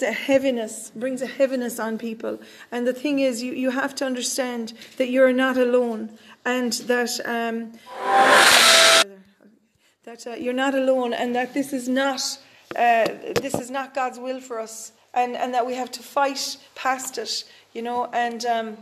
a heaviness, brings a heaviness on people. And the thing is, you, you have to understand that you're not alone and that, um, that uh, you're not alone and that this is not, uh, this is not God's will for us and, and that we have to fight past it, you know, and, um,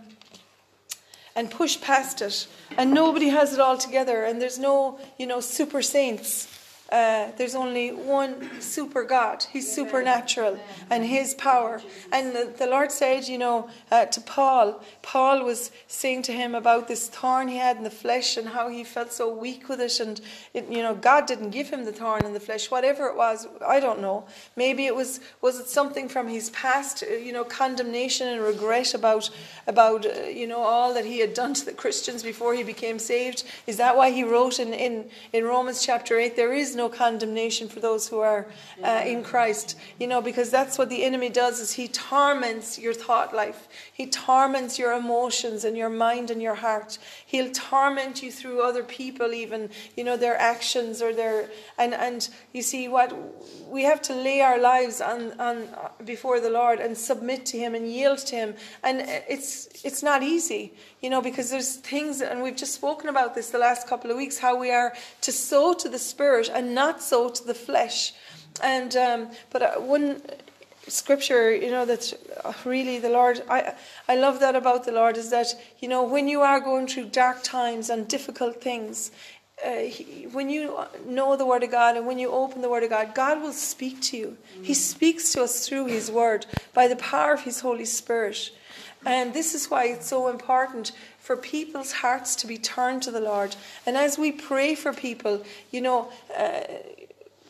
and push past it. And nobody has it all together and there's no, you know, super saints uh, there's only one super God. He's supernatural and His power. And the, the Lord said, you know, uh, to Paul, Paul was saying to him about this thorn he had in the flesh and how he felt so weak with it. And, it, you know, God didn't give him the thorn in the flesh. Whatever it was, I don't know. Maybe it was, was it something from his past, uh, you know, condemnation and regret about, about uh, you know, all that he had done to the Christians before he became saved? Is that why he wrote in, in, in Romans chapter 8, there is condemnation for those who are uh, in Christ. You know, because that's what the enemy does is he torments your thought life. He torments your emotions and your mind and your heart. He'll torment you through other people even, you know, their actions or their and and you see what we have to lay our lives on on before the Lord and submit to him and yield to him. And it's it's not easy, you know, because there's things and we've just spoken about this the last couple of weeks how we are to sow to the spirit and not so to the flesh. And um, but uh, one scripture, you know, that's really the Lord. I I love that about the Lord is that you know when you are going through dark times and difficult things. Uh, he, when you know the Word of God and when you open the Word of God, God will speak to you. He speaks to us through His Word by the power of His Holy Spirit. And this is why it's so important for people's hearts to be turned to the Lord. And as we pray for people, you know, uh,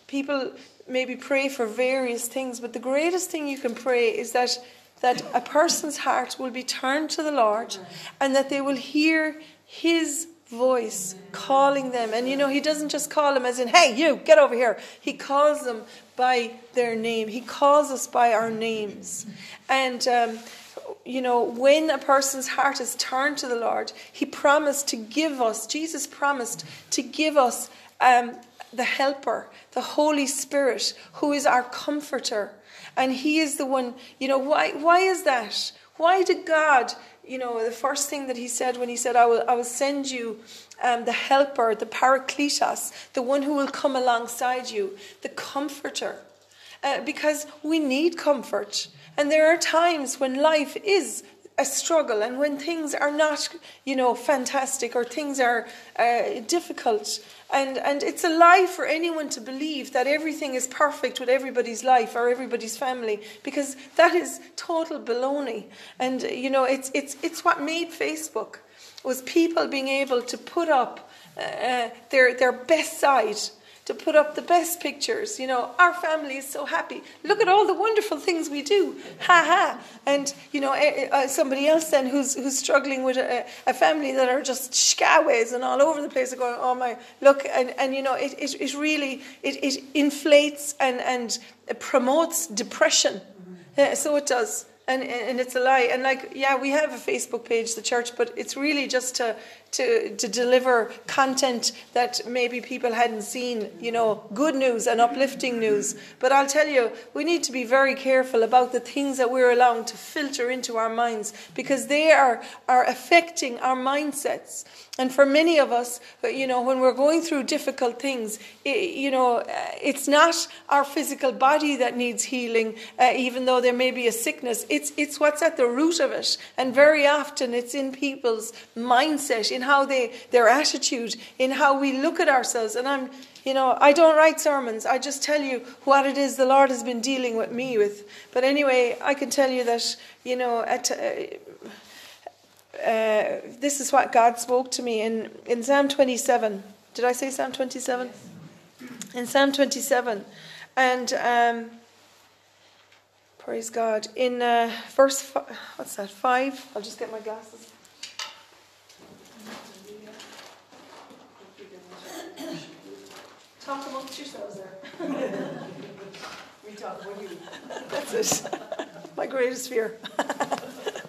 people maybe pray for various things, but the greatest thing you can pray is that that a person's heart will be turned to the Lord and that they will hear his voice calling them. And you know, he doesn't just call them as in, hey, you, get over here. He calls them by their name, he calls us by our names. And, um, you know, when a person's heart is turned to the Lord, he promised to give us, Jesus promised to give us um, the helper, the Holy Spirit, who is our comforter. And He is the one, you know, why, why is that? Why did God, you know, the first thing that He said when He said, I will, I will send you um, the helper, the parakletos, the one who will come alongside you, the comforter. Uh, because we need comfort. And there are times when life is a struggle and when things are not, you know, fantastic or things are uh, difficult. And, and it's a lie for anyone to believe that everything is perfect with everybody's life or everybody's family because that is total baloney. And, you know, it's, it's, it's what made Facebook was people being able to put up uh, their, their best side to put up the best pictures. You know, our family is so happy. Look at all the wonderful things we do. Ha ha. And, you know, eh, eh, uh, somebody else then who's, who's struggling with a, a family that are just scaways and all over the place are going, oh my, look. And, and you know, it, it, it really, it, it inflates and, and promotes depression. Yeah, so it does. And, and it's a lie. And like, yeah, we have a Facebook page, the church, but it's really just to to, to deliver content that maybe people hadn't seen, you know, good news and uplifting news. But I'll tell you, we need to be very careful about the things that we're allowing to filter into our minds because they are, are affecting our mindsets. And for many of us, you know, when we're going through difficult things, it, you know, it's not our physical body that needs healing, uh, even though there may be a sickness. It's, it's what's at the root of it. And very often it's in people's mindset, in how they, their attitude, in how we look at ourselves. And I'm, you know, I don't write sermons. I just tell you what it is the Lord has been dealing with me with. But anyway, I can tell you that, you know, at, uh, uh, this is what God spoke to me in, in Psalm 27. Did I say Psalm 27? In Psalm 27. And um, praise God. In uh, verse, five, what's that, 5? I'll just get my glasses. Talk amongst yourselves there. we talk, what do you? That's it. My greatest fear.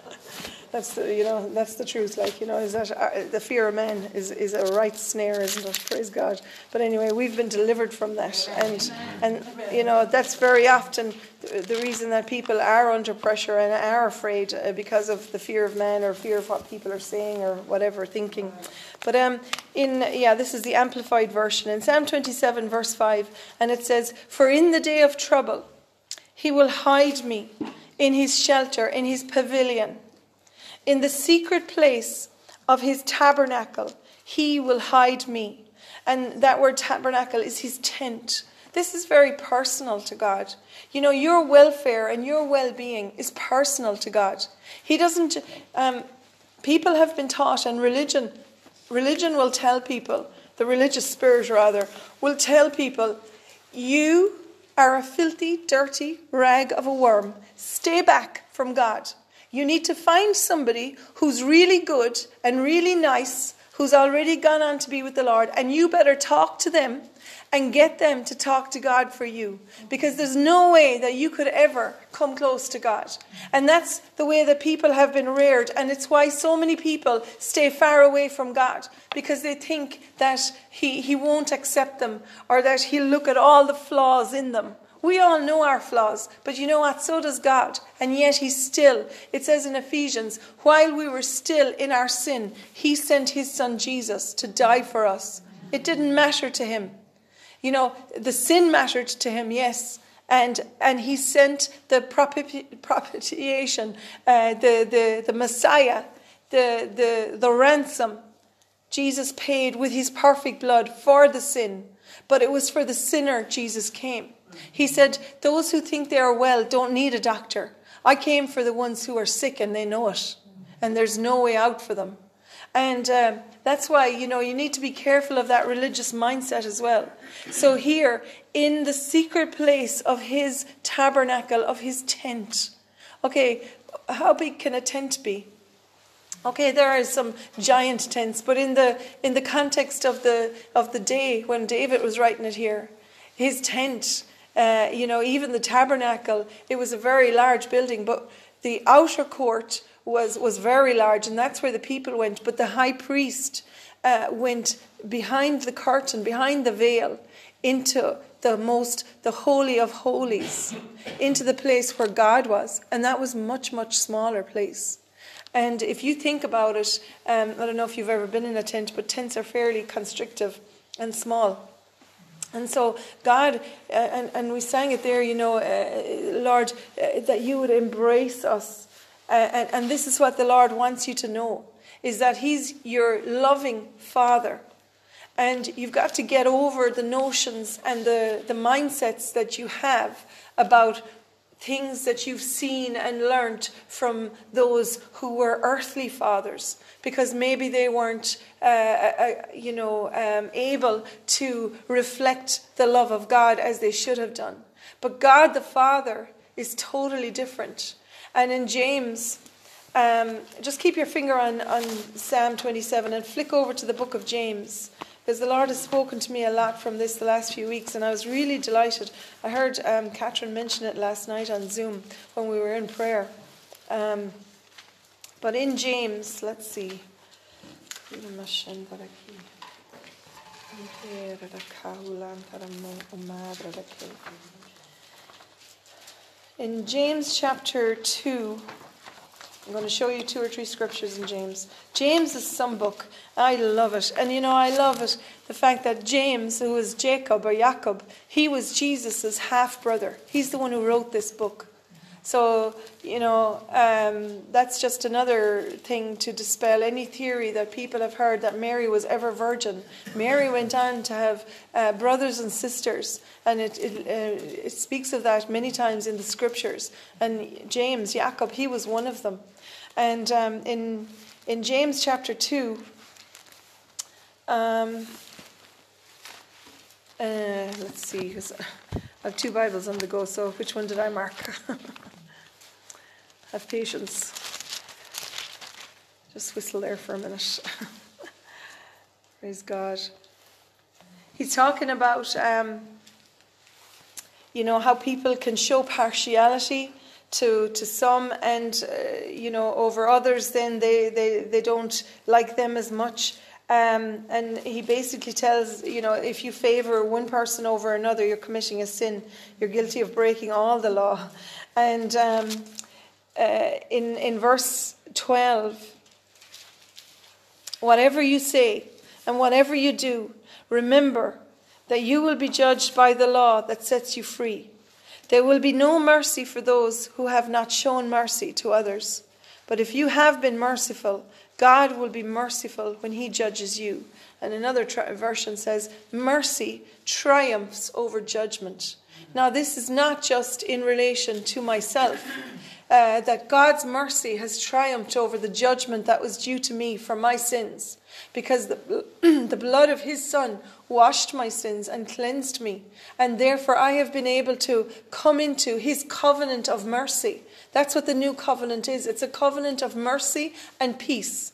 That's the you know that's the truth. Like you know, is that uh, the fear of man is is a right snare, isn't it? Praise God. But anyway, we've been delivered from that, and and you know that's very often the reason that people are under pressure and are afraid uh, because of the fear of man or fear of what people are saying or whatever thinking. But um, in yeah, this is the amplified version in Psalm twenty-seven, verse five, and it says, "For in the day of trouble, He will hide me." in his shelter, in his pavilion. In the secret place of his tabernacle, he will hide me. And that word tabernacle is his tent. This is very personal to God. You know, your welfare and your well being is personal to God. He doesn't, um, people have been taught, and religion, religion will tell people, the religious spirit rather, will tell people, you are a filthy, dirty rag of a worm. Stay back from God. You need to find somebody who's really good and really nice, who's already gone on to be with the Lord, and you better talk to them and get them to talk to God for you. Because there's no way that you could ever come close to God. And that's the way that people have been reared. And it's why so many people stay far away from God. Because they think that He, he won't accept them or that He'll look at all the flaws in them. We all know our flaws, but you know what? So does God. And yet He's still, it says in Ephesians, while we were still in our sin, He sent His Son Jesus to die for us. It didn't matter to Him. You know, the sin mattered to him, yes. And, and he sent the propitiation, uh, the, the, the Messiah, the, the, the ransom. Jesus paid with his perfect blood for the sin, but it was for the sinner Jesus came. He said, Those who think they are well don't need a doctor. I came for the ones who are sick and they know it, and there's no way out for them. And uh, that's why, you know, you need to be careful of that religious mindset as well. So, here, in the secret place of his tabernacle, of his tent, okay, how big can a tent be? Okay, there are some giant tents, but in the in the context of the of the day when David was writing it here, his tent, uh, you know, even the tabernacle, it was a very large building, but the outer court was, was very large, and that's where the people went. But the high priest uh, went behind the curtain, behind the veil, into the most, the holy of holies, into the place where God was. And that was much, much smaller place. And if you think about it, um, I don't know if you've ever been in a tent, but tents are fairly constrictive and small. And so, God, uh, and, and we sang it there, you know, uh, Lord, uh, that you would embrace us and, and this is what the Lord wants you to know is that He's your loving Father. And you've got to get over the notions and the, the mindsets that you have about things that you've seen and learnt from those who were earthly fathers because maybe they weren't uh, uh, uh you know um, able to reflect the love of god as they should have done but god the father is totally different and in James, um, just keep your finger on, on Psalm 27 and flick over to the book of James. Because the Lord has spoken to me a lot from this the last few weeks, and I was really delighted. I heard um, Catherine mention it last night on Zoom when we were in prayer. Um, but in James, let's see. In James chapter 2, I'm going to show you two or three scriptures in James. James is some book. I love it. And you know, I love it the fact that James, who was Jacob or Jacob, he was Jesus' half brother. He's the one who wrote this book. So, you know, um, that's just another thing to dispel any theory that people have heard that Mary was ever virgin. Mary went on to have uh, brothers and sisters, and it, it, uh, it speaks of that many times in the scriptures. And James, Jacob, he was one of them. And um, in, in James chapter 2, um, uh, let's see, I have two Bibles on the go, so which one did I mark? Have patience. Just whistle there for a minute. Praise God. He's talking about, um, you know, how people can show partiality to, to some, and uh, you know, over others, then they, they, they don't like them as much. Um, and he basically tells, you know, if you favor one person over another, you're committing a sin. You're guilty of breaking all the law. And um, uh, in, in verse 12, whatever you say and whatever you do, remember that you will be judged by the law that sets you free. There will be no mercy for those who have not shown mercy to others. But if you have been merciful, God will be merciful when he judges you. And another version says, Mercy triumphs over judgment. Now, this is not just in relation to myself, uh, that God's mercy has triumphed over the judgment that was due to me for my sins, because the, the blood of his Son washed my sins and cleansed me. And therefore, I have been able to come into his covenant of mercy. That's what the new covenant is it's a covenant of mercy and peace.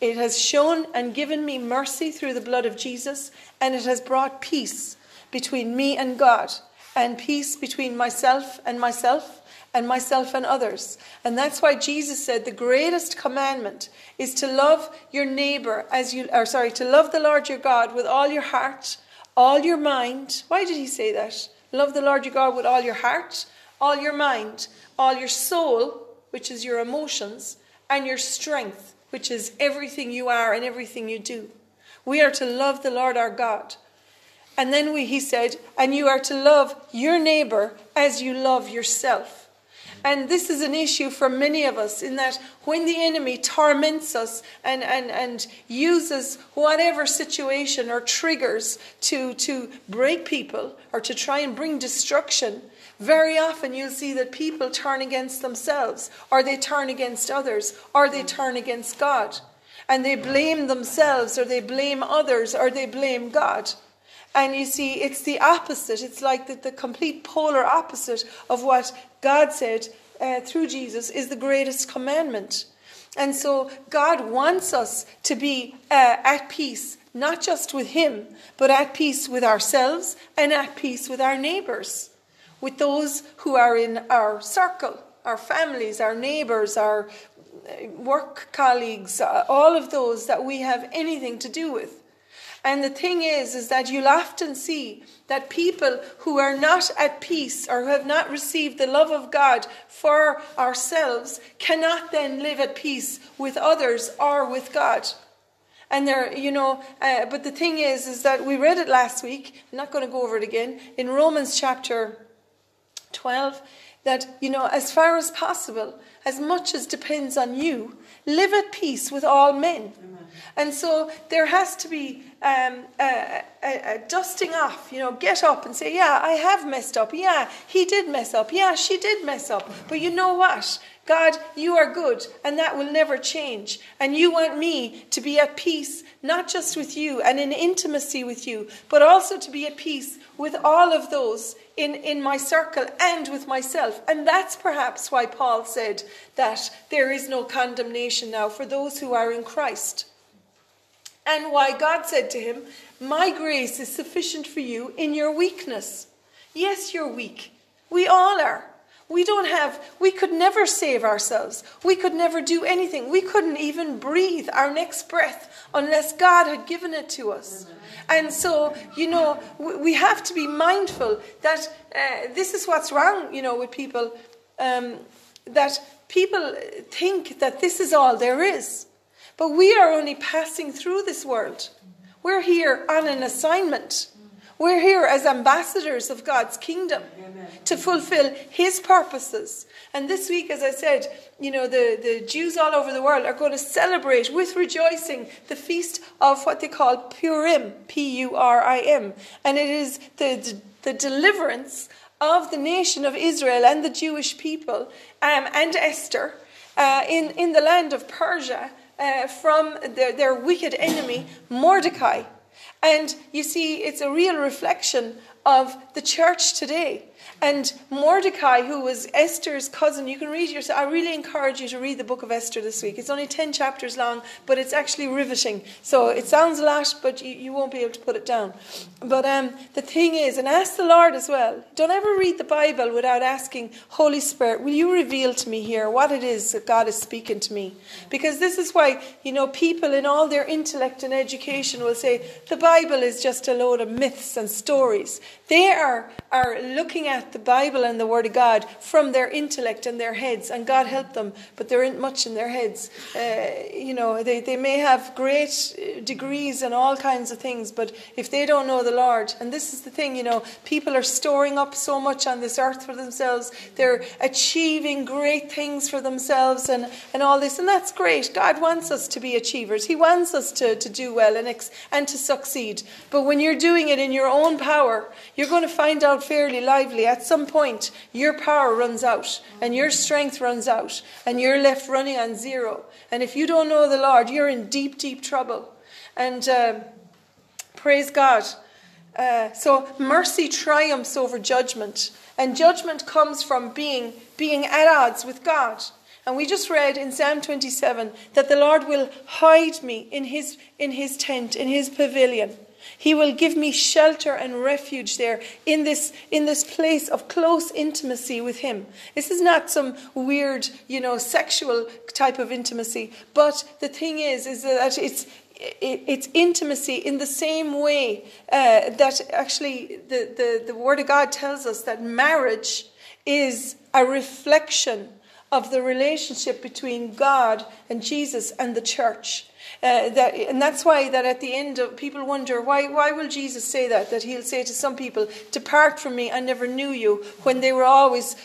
It has shown and given me mercy through the blood of Jesus, and it has brought peace between me and God, and peace between myself and myself, and myself and others. And that's why Jesus said the greatest commandment is to love your neighbor as you, or sorry, to love the Lord your God with all your heart, all your mind. Why did he say that? Love the Lord your God with all your heart, all your mind, all your soul, which is your emotions, and your strength which is everything you are and everything you do. We are to love the Lord our God. And then we, he said, and you are to love your neighbor as you love yourself. And this is an issue for many of us in that when the enemy torments us and, and, and uses whatever situation or triggers to, to break people or to try and bring destruction, very often you'll see that people turn against themselves, or they turn against others, or they turn against God. And they blame themselves, or they blame others, or they blame God. And you see, it's the opposite. It's like the, the complete polar opposite of what God said uh, through Jesus is the greatest commandment. And so God wants us to be uh, at peace, not just with Him, but at peace with ourselves and at peace with our neighbors with those who are in our circle, our families, our neighbours, our uh, work colleagues, uh, all of those that we have anything to do with. And the thing is, is that you'll often see that people who are not at peace or who have not received the love of God for ourselves cannot then live at peace with others or with God. And there, you know, uh, but the thing is, is that we read it last week. I'm not going to go over it again in Romans chapter 12 that, you know, as far as possible, as much as depends on you, live at peace with all men. Amen. And so there has to be um, a, a, a, dusting off, you know, get up and say, Yeah, I have messed up. Yeah, he did mess up. Yeah, she did mess up. But you know what? God, you are good, and that will never change. And you want me to be at peace, not just with you and in intimacy with you, but also to be at peace with all of those in, in my circle and with myself. And that's perhaps why Paul said that there is no condemnation now for those who are in Christ. And why God said to him, My grace is sufficient for you in your weakness. Yes, you're weak. We all are. We don't have, we could never save ourselves. We could never do anything. We couldn't even breathe our next breath unless God had given it to us. And so, you know, we have to be mindful that uh, this is what's wrong, you know, with people. Um, that people think that this is all there is. But we are only passing through this world. We're here on an assignment. We're here as ambassadors of God's kingdom Amen. to fulfill His purposes. And this week, as I said, you know, the, the Jews all over the world are going to celebrate with rejoicing the feast of what they call Purim, P U R I M. And it is the, the, the, deliverance of the nation of Israel and the Jewish people um, and Esther uh, in, in the land of Persia uh, from their, their wicked enemy, Mordecai. And you see, it's a real reflection of the church today. And Mordecai, who was Esther's cousin, you can read yourself. I really encourage you to read the book of Esther this week. It's only 10 chapters long, but it's actually riveting. So it sounds a lot, but you, you won't be able to put it down. But um, the thing is, and ask the Lord as well, don't ever read the Bible without asking, Holy Spirit, will you reveal to me here what it is that God is speaking to me? Because this is why, you know, people in all their intellect and education will say, the Bible is just a load of myths and stories. They are, are looking at the Bible and the Word of God from their intellect and their heads, and God help them, but there isn't much in their heads. Uh, you know, they, they may have great degrees and all kinds of things, but if they don't know the Lord, and this is the thing, you know, people are storing up so much on this earth for themselves, they're achieving great things for themselves and, and all this, and that's great. God wants us to be achievers, He wants us to, to do well and, ex- and to succeed. But when you're doing it in your own power, you're going to find out fairly lively at some point your power runs out and your strength runs out and you're left running on zero. And if you don't know the Lord, you're in deep, deep trouble. And uh, praise God. Uh, so mercy triumphs over judgment, and judgment comes from being being at odds with God. And we just read in Psalm 27 that the Lord will hide me in his in his tent, in his pavilion. He will give me shelter and refuge there in this, in this place of close intimacy with Him. This is not some weird, you know, sexual type of intimacy. But the thing is, is that it's, it's intimacy in the same way uh, that actually the, the, the Word of God tells us that marriage is a reflection of the relationship between God and Jesus and the church. Uh, that, and that's why that at the end of people wonder why why will Jesus say that that he'll say to some people depart from me I never knew you when they were always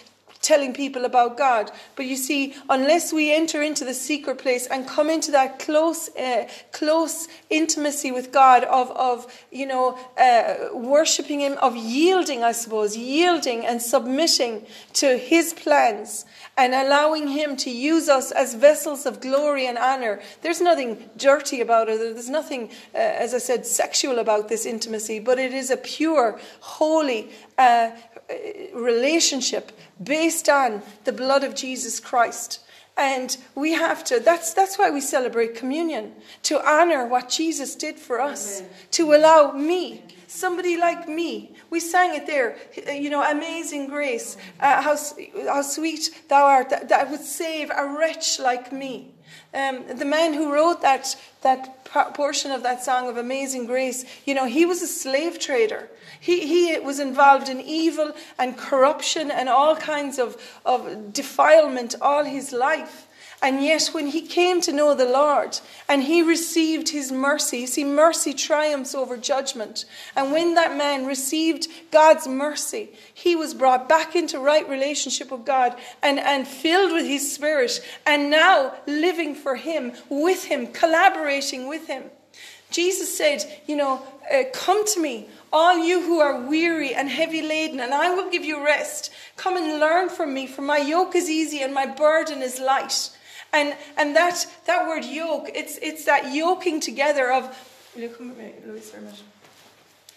telling people about God. But you see, unless we enter into the secret place and come into that close, uh, close intimacy with God of, of you know, uh, worshiping Him, of yielding, I suppose, yielding and submitting to His plans and allowing Him to use us as vessels of glory and honor. There's nothing dirty about it. There's nothing, uh, as I said, sexual about this intimacy, but it is a pure, holy uh, relationship based on the blood of Jesus Christ. And we have to, that's, that's why we celebrate communion, to honor what Jesus did for us, Amen. to allow me, somebody like me, we sang it there, you know, amazing grace, uh, how, how sweet thou art, that, that would save a wretch like me. Um, the man who wrote that, that portion of that song of Amazing Grace, you know, he was a slave trader. He, he was involved in evil and corruption and all kinds of, of defilement all his life. And yet, when he came to know the Lord and he received his mercy, you see, mercy triumphs over judgment. And when that man received God's mercy, he was brought back into right relationship with God and, and filled with his spirit, and now living for him, with him, collaborating with him. Jesus said, You know, uh, come to me, all you who are weary and heavy laden, and I will give you rest. Come and learn from me, for my yoke is easy and my burden is light. And, and that, that word yoke, it's, it's that yoking together of. Will you come with me, Louise, for a minute?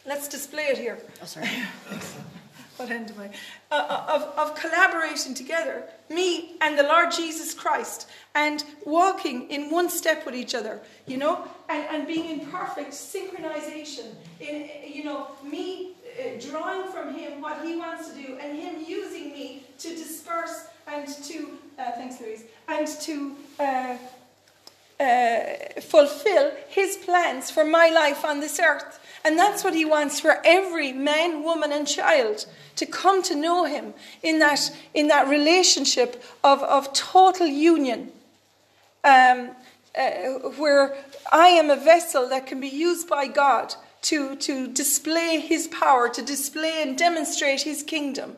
Let's display it here. Oh, sorry. what end am I? Uh, uh, of, of collaborating together, me and the Lord Jesus Christ, and walking in one step with each other, you know, and, and being in perfect synchronization. In, you know, me drawing from Him what He wants to do, and Him using me to disperse and to, uh, thanks Louise, and to uh, uh, fulfill His plans for my life on this earth. And that's what He wants for every man, woman, and child to come to know Him in that, in that relationship of, of total union. Um, uh, where I am a vessel that can be used by God to, to display His power, to display and demonstrate His kingdom.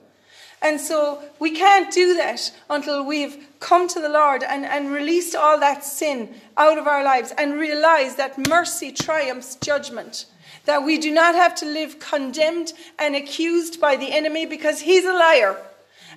And so we can't do that until we've come to the Lord and, and released all that sin out of our lives and realize that mercy triumphs judgment. That we do not have to live condemned and accused by the enemy because he's a liar.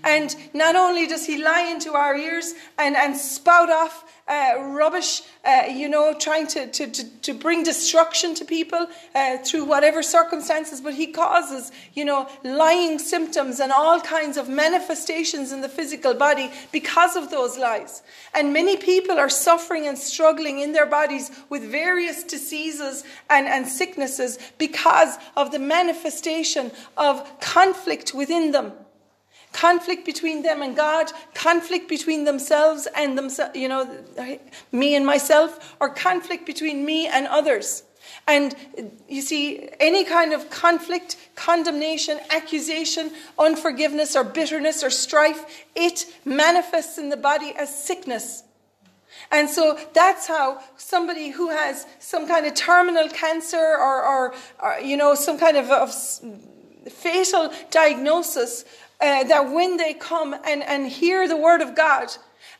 And not only does he lie into our ears and, and spout off uh, rubbish, uh, you know, trying to, to, to, to, bring destruction to people uh, through whatever circumstances, but he causes, you know, lying symptoms and all kinds of manifestations in the physical body because of those lies. And many people are suffering and struggling in their bodies with various diseases and, and sicknesses because of the manifestation of conflict within them conflict between them and God, conflict between themselves and themselves, you know, me and myself, or conflict between me and others. And you see, any kind of conflict, condemnation, accusation, unforgiveness, or bitterness or strife, it manifests in the body as sickness. And so that's how somebody who has some kind of terminal cancer or, or, or you know, some kind of, of fatal diagnosis uh, that when they come and, and hear the word of God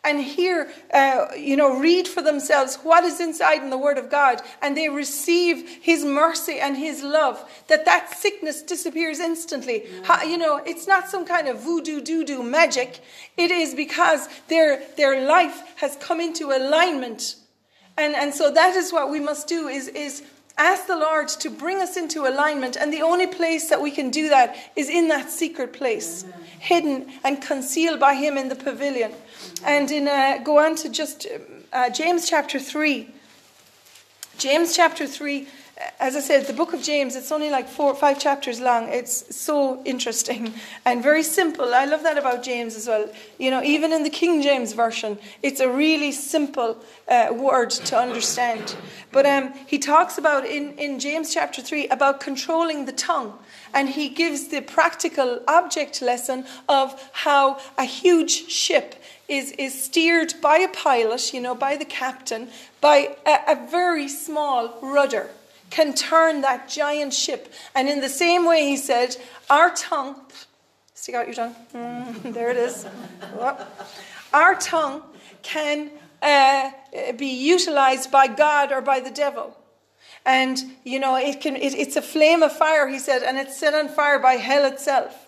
and hear, uh, you know, read for themselves what is inside in the word of God and they receive his mercy and his love, that that sickness disappears instantly. How, you know, it's not some kind of voodoo doo doo magic. It is because their, their life has come into alignment. And, and so that is what we must do is, is ask the Lord to bring us into alignment. And the only place that we can do that is in that secret place, hidden and concealed by Him in the pavilion. And in uh, go on to just uh, James chapter 3. James chapter 3 as I said, the book of James, it's only like four or five chapters long. It's so interesting and very simple. I love that about James as well. You know, even in the King James Version, it's a really simple uh, word to understand. But um, he talks about in, in James chapter 3 about controlling the tongue. And he gives the practical object lesson of how a huge ship is, is steered by a pilot, you know, by the captain, by a, a very small rudder can turn that giant ship. And in the same way, he said, Our tongue, stick out your tongue, mm, there it is. Our tongue can uh, be utilized by God or by the devil. And, you know, it can, it, it's a flame of fire, he said, and it's set on fire by hell itself.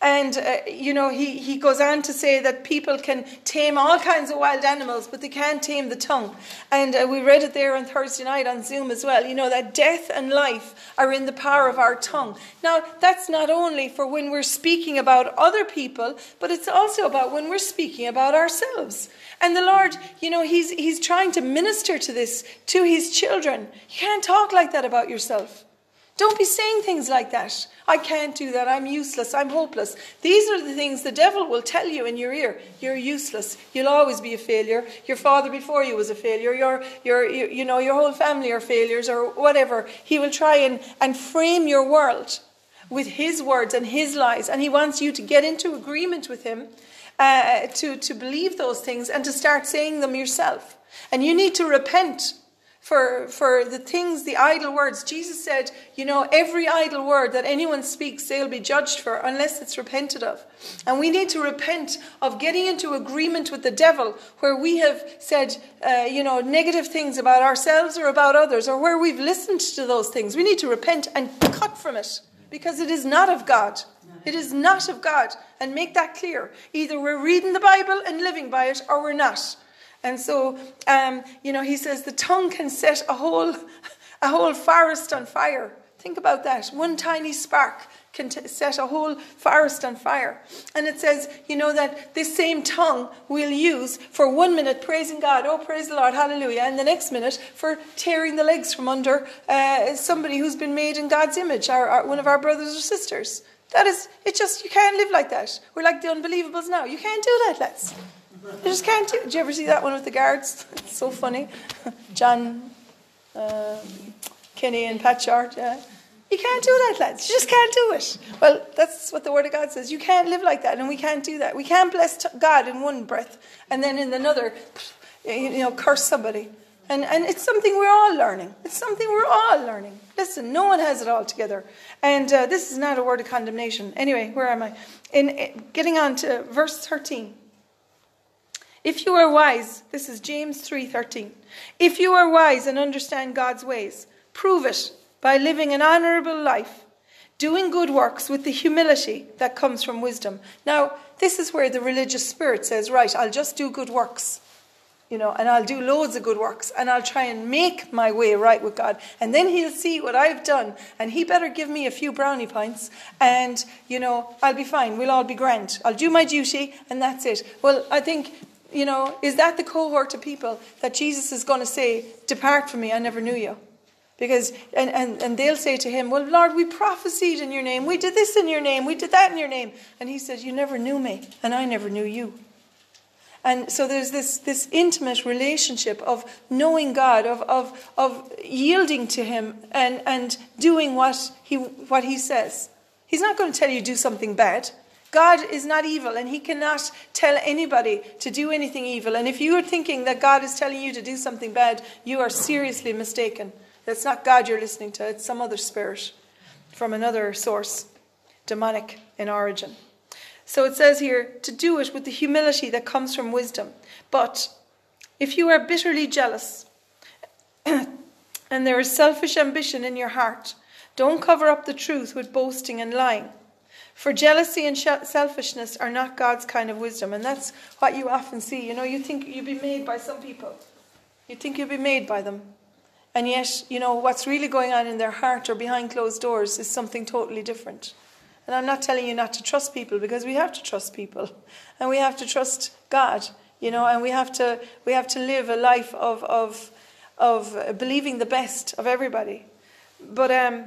And, uh, you know, he, he goes on to say that people can tame all kinds of wild animals, but they can't tame the tongue. And uh, we read it there on Thursday night on Zoom as well. You know, that death and life are in the power of our tongue. Now, that's not only for when we're speaking about other people, but it's also about when we're speaking about ourselves. And the Lord, you know, He's, he's trying to minister to this to His children. You can't talk like that about yourself. Don't be saying things like that. I can't do that. I'm useless. I'm hopeless. These are the things the devil will tell you in your ear. You're useless. You'll always be a failure. Your father before you was a failure. Your, your, you know, your whole family are failures or whatever. He will try and, and frame your world with his words and his lies. And he wants you to get into agreement with him, uh, to, to believe those things and to start saying them yourself. And you need to repent for, for the things, the idle words. Jesus said, you know, every idle word that anyone speaks, they'll be judged for unless it's repented of. And we need to repent of getting into agreement with the devil where we have said, uh, you know, negative things about ourselves or about others or where we've listened to those things. We need to repent and cut from it because it is not of God. It is not of God. And make that clear. Either we're reading the Bible and living by it or we're not. And so, um, you know, he says the tongue can set a whole, a whole forest on fire. Think about that. One tiny spark can t- set a whole forest on fire. And it says, you know, that this same tongue we'll use for one minute praising God, oh, praise the Lord, hallelujah, and the next minute for tearing the legs from under uh, somebody who's been made in God's image, our, our, one of our brothers or sisters. That is, it just, you can't live like that. We're like the unbelievables now. You can't do that, let's. You just can't do. Did you ever see that one with the guards? It's so funny. Jon, uh, Kenny, and Pat Shortt. Yeah. You can't do that, lads. You just can't do it. Well, that's what the Word of God says. You can't live like that, and we can't do that. We can't bless God in one breath and then in another, you know, curse somebody. And, and it's something we're all learning. It's something we're all learning. Listen, no one has it all together. And uh, this is not a word of condemnation. Anyway, where am I? In, in getting on to verse 13. If you are wise, this is James 3:13. If you are wise and understand God's ways, prove it by living an honorable life, doing good works with the humility that comes from wisdom. Now, this is where the religious spirit says, right, I'll just do good works you know, and I'll do loads of good works and I'll try and make my way right with God. And then He'll see what I've done and He better give me a few brownie points and, you know, I'll be fine. We'll all be grand. I'll do my duty and that's it. Well, I think, you know, is that the cohort of people that Jesus is going to say, Depart from me, I never knew you? Because, and, and, and they'll say to him, Well, Lord, we prophesied in your name. We did this in your name. We did that in your name. And he says, You never knew me, and I never knew you. And so there's this, this intimate relationship of knowing God, of, of, of yielding to Him and, and doing what he, what he says. He's not going to tell you do something bad. God is not evil and He cannot tell anybody to do anything evil. And if you are thinking that God is telling you to do something bad, you are seriously mistaken. That's not God you're listening to, it's some other spirit from another source, demonic in origin. So it says here to do it with the humility that comes from wisdom. But if you are bitterly jealous and there is selfish ambition in your heart, don't cover up the truth with boasting and lying. For jealousy and selfishness are not God's kind of wisdom. And that's what you often see. You know, you think you'll be made by some people, you think you'll be made by them. And yet, you know, what's really going on in their heart or behind closed doors is something totally different. And I'm not telling you not to trust people because we have to trust people and we have to trust God, you know, and we have to we have to live a life of of of believing the best of everybody. But um,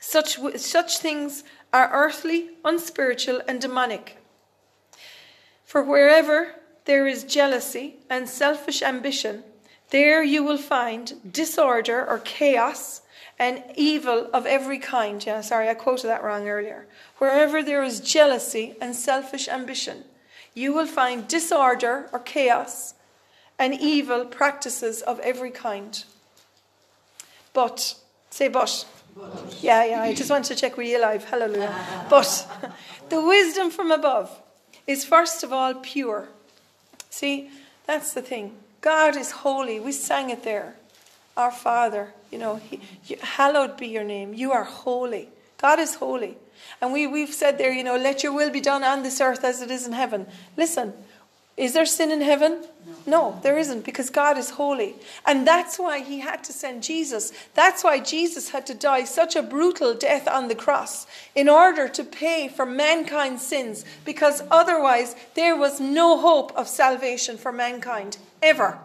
such such things are earthly, unspiritual, and demonic. For wherever there is jealousy and selfish ambition, there you will find disorder or chaos and evil of every kind. Yeah, sorry, I quoted that wrong earlier. Wherever there is jealousy and selfish ambition, you will find disorder or chaos and evil practices of every kind. But, say but. Yeah, yeah, I just want to check with you live. Hallelujah. but the wisdom from above is first of all pure. See, that's the thing. God is holy. We sang it there. Our Father, you know, he, you, hallowed be your name. You are holy. God is holy. And we, we've said there, you know, let your will be done on this earth as it is in heaven. Listen, is there sin in heaven? No. no, there isn't because God is holy. And that's why he had to send Jesus. That's why Jesus had to die such a brutal death on the cross in order to pay for mankind's sins because otherwise there was no hope of salvation for mankind ever.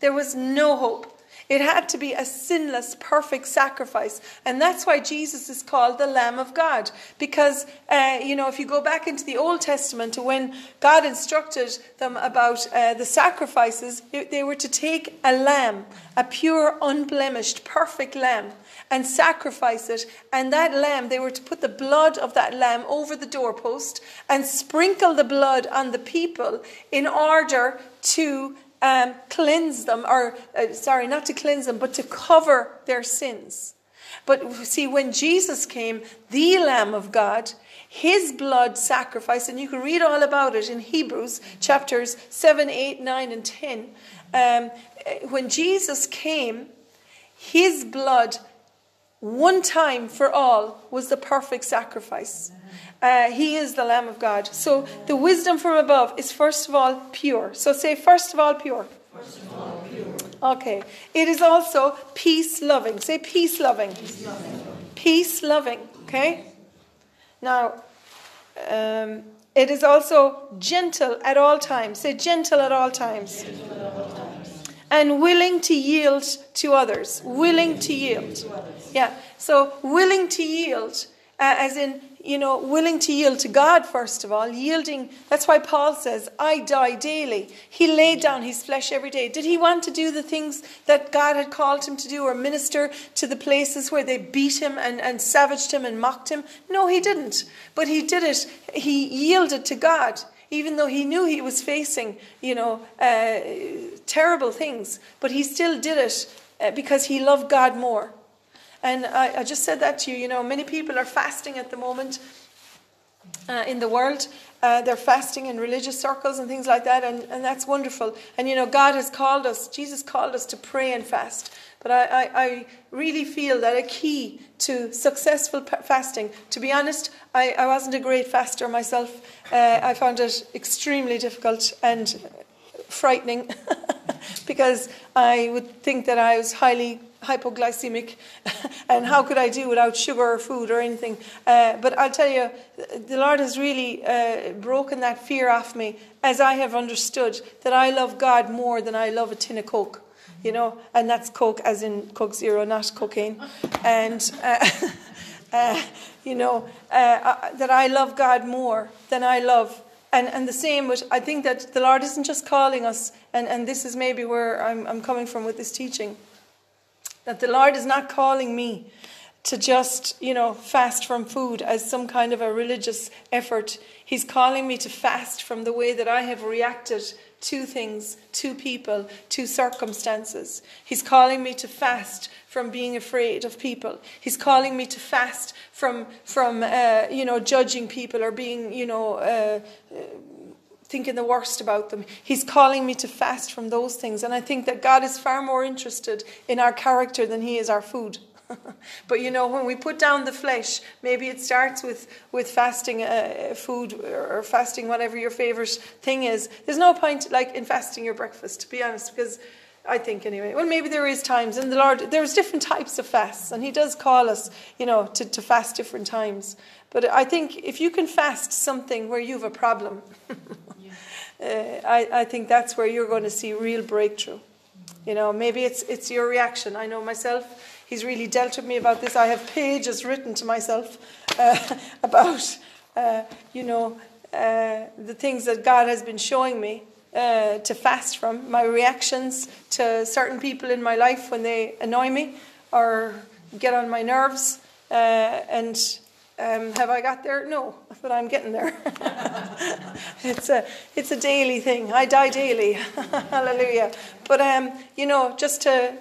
There was no hope. It had to be a sinless, perfect sacrifice. And that's why Jesus is called the Lamb of God. Because, uh, you know, if you go back into the Old Testament to when God instructed them about uh, the sacrifices, they were to take a lamb, a pure, unblemished, perfect lamb, and sacrifice it. And that lamb, they were to put the blood of that lamb over the doorpost and sprinkle the blood on the people in order to um, cleanse them, or uh, sorry, not to cleanse them, but to cover their sins. But see, when Jesus came, the Lamb of God, his blood sacrifice, and you can read all about it in Hebrews chapters 7, 8, 9, and 10. Um, when Jesus came, his blood, one time for all, was the perfect sacrifice. Uh, he is the Lamb of God. So the wisdom from above is first of all pure. So say, first of all, pure. First of all, pure. Okay. It is also peace loving. Say, peace loving. Peace loving. Peace loving. Okay? Now, um, it is also gentle at all times. Say, gentle at all times. And willing to yield to others. Willing to yield. Yeah. So, willing to yield, uh, as in you know, willing to yield to God, first of all, yielding. That's why Paul says, I die daily. He laid down his flesh every day. Did he want to do the things that God had called him to do or minister to the places where they beat him and, and savaged him and mocked him? No, he didn't. But he did it. He yielded to God. Even though he knew he was facing, you know, uh, terrible things, but he still did it uh, because he loved God more. And I, I just said that to you. You know, many people are fasting at the moment uh, in the world. Uh, they're fasting in religious circles and things like that, and, and that's wonderful. And you know, God has called us, Jesus called us to pray and fast. But I, I, I really feel that a key to successful fasting, to be honest, I, I wasn't a great faster myself. Uh, I found it extremely difficult and frightening because I would think that I was highly hypoglycemic and how could I do without sugar or food or anything. Uh, but I'll tell you, the Lord has really uh, broken that fear off me as I have understood that I love God more than I love a tin of Coke. You know, and that's Coke as in Coke Zero, not cocaine. And, uh, uh you know, uh, uh, that I love God more than I love and, and the same, but I think that the Lord isn't just calling us, and, and this is maybe where I'm, I'm coming from with this teaching that the Lord is not calling me to just, you know, fast from food as some kind of a religious effort. He's calling me to fast from the way that I have reacted to things, to people, to circumstances. He's calling me to fast from being afraid of people. He's calling me to fast from, from uh, you know, judging people or being, you know, uh, thinking the worst about them. He's calling me to fast from those things. And I think that God is far more interested in our character than He is our food. but you know, when we put down the flesh, maybe it starts with, with fasting uh, food or fasting whatever your favorite thing is. There's no point like in fasting your breakfast, to be honest, because I think anyway. Well, maybe there is times, and the Lord, there's different types of fasts, and He does call us, you know, to, to fast different times. But I think if you can fast something where you have a problem, uh, I, I think that's where you're going to see real breakthrough. You know, maybe it's it's your reaction. I know myself. He's really dealt with me about this. I have pages written to myself uh, about, uh, you know, uh, the things that God has been showing me uh, to fast from. My reactions to certain people in my life when they annoy me or get on my nerves, and um, have I got there? No, but I'm getting there. it's a it's a daily thing. I die daily. Hallelujah. But um, you know, just to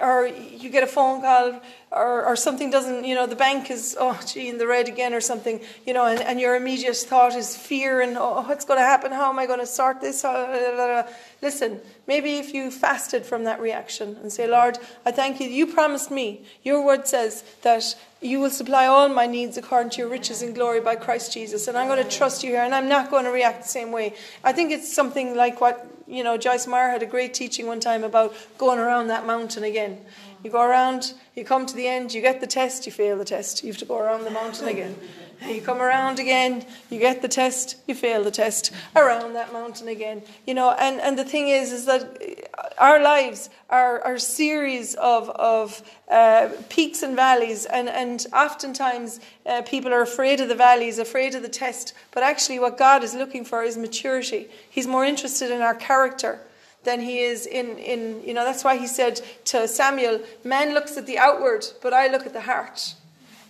or you get a phone call or, or something doesn't, you know, the bank is, oh, gee, in the red again or something, you know, and, and your immediate thought is fear and, oh, what's going to happen? How am I going to sort this? Uh, Listen, maybe if you fasted from that reaction and say, Lord, I thank you. You promised me, your word says that you will supply all my needs according to your riches and glory by Christ Jesus. And I'm going to trust you here and I'm not going to react the same way. I think it's something like what, you know, Joyce Meyer had a great teaching one time about going around that mountain again. You go around, you come to the end, you get the test, you fail the test. You have to go around the mountain again. You come around again, you get the test, you fail the test, around that mountain again. You know, and, and the thing is, is that our lives are, are a series of, of uh, peaks and valleys, and, and oftentimes uh, people are afraid of the valleys, afraid of the test, but actually what God is looking for is maturity. He's more interested in our character than he is in, in, you know, that's why he said to Samuel, Man looks at the outward, but I look at the heart.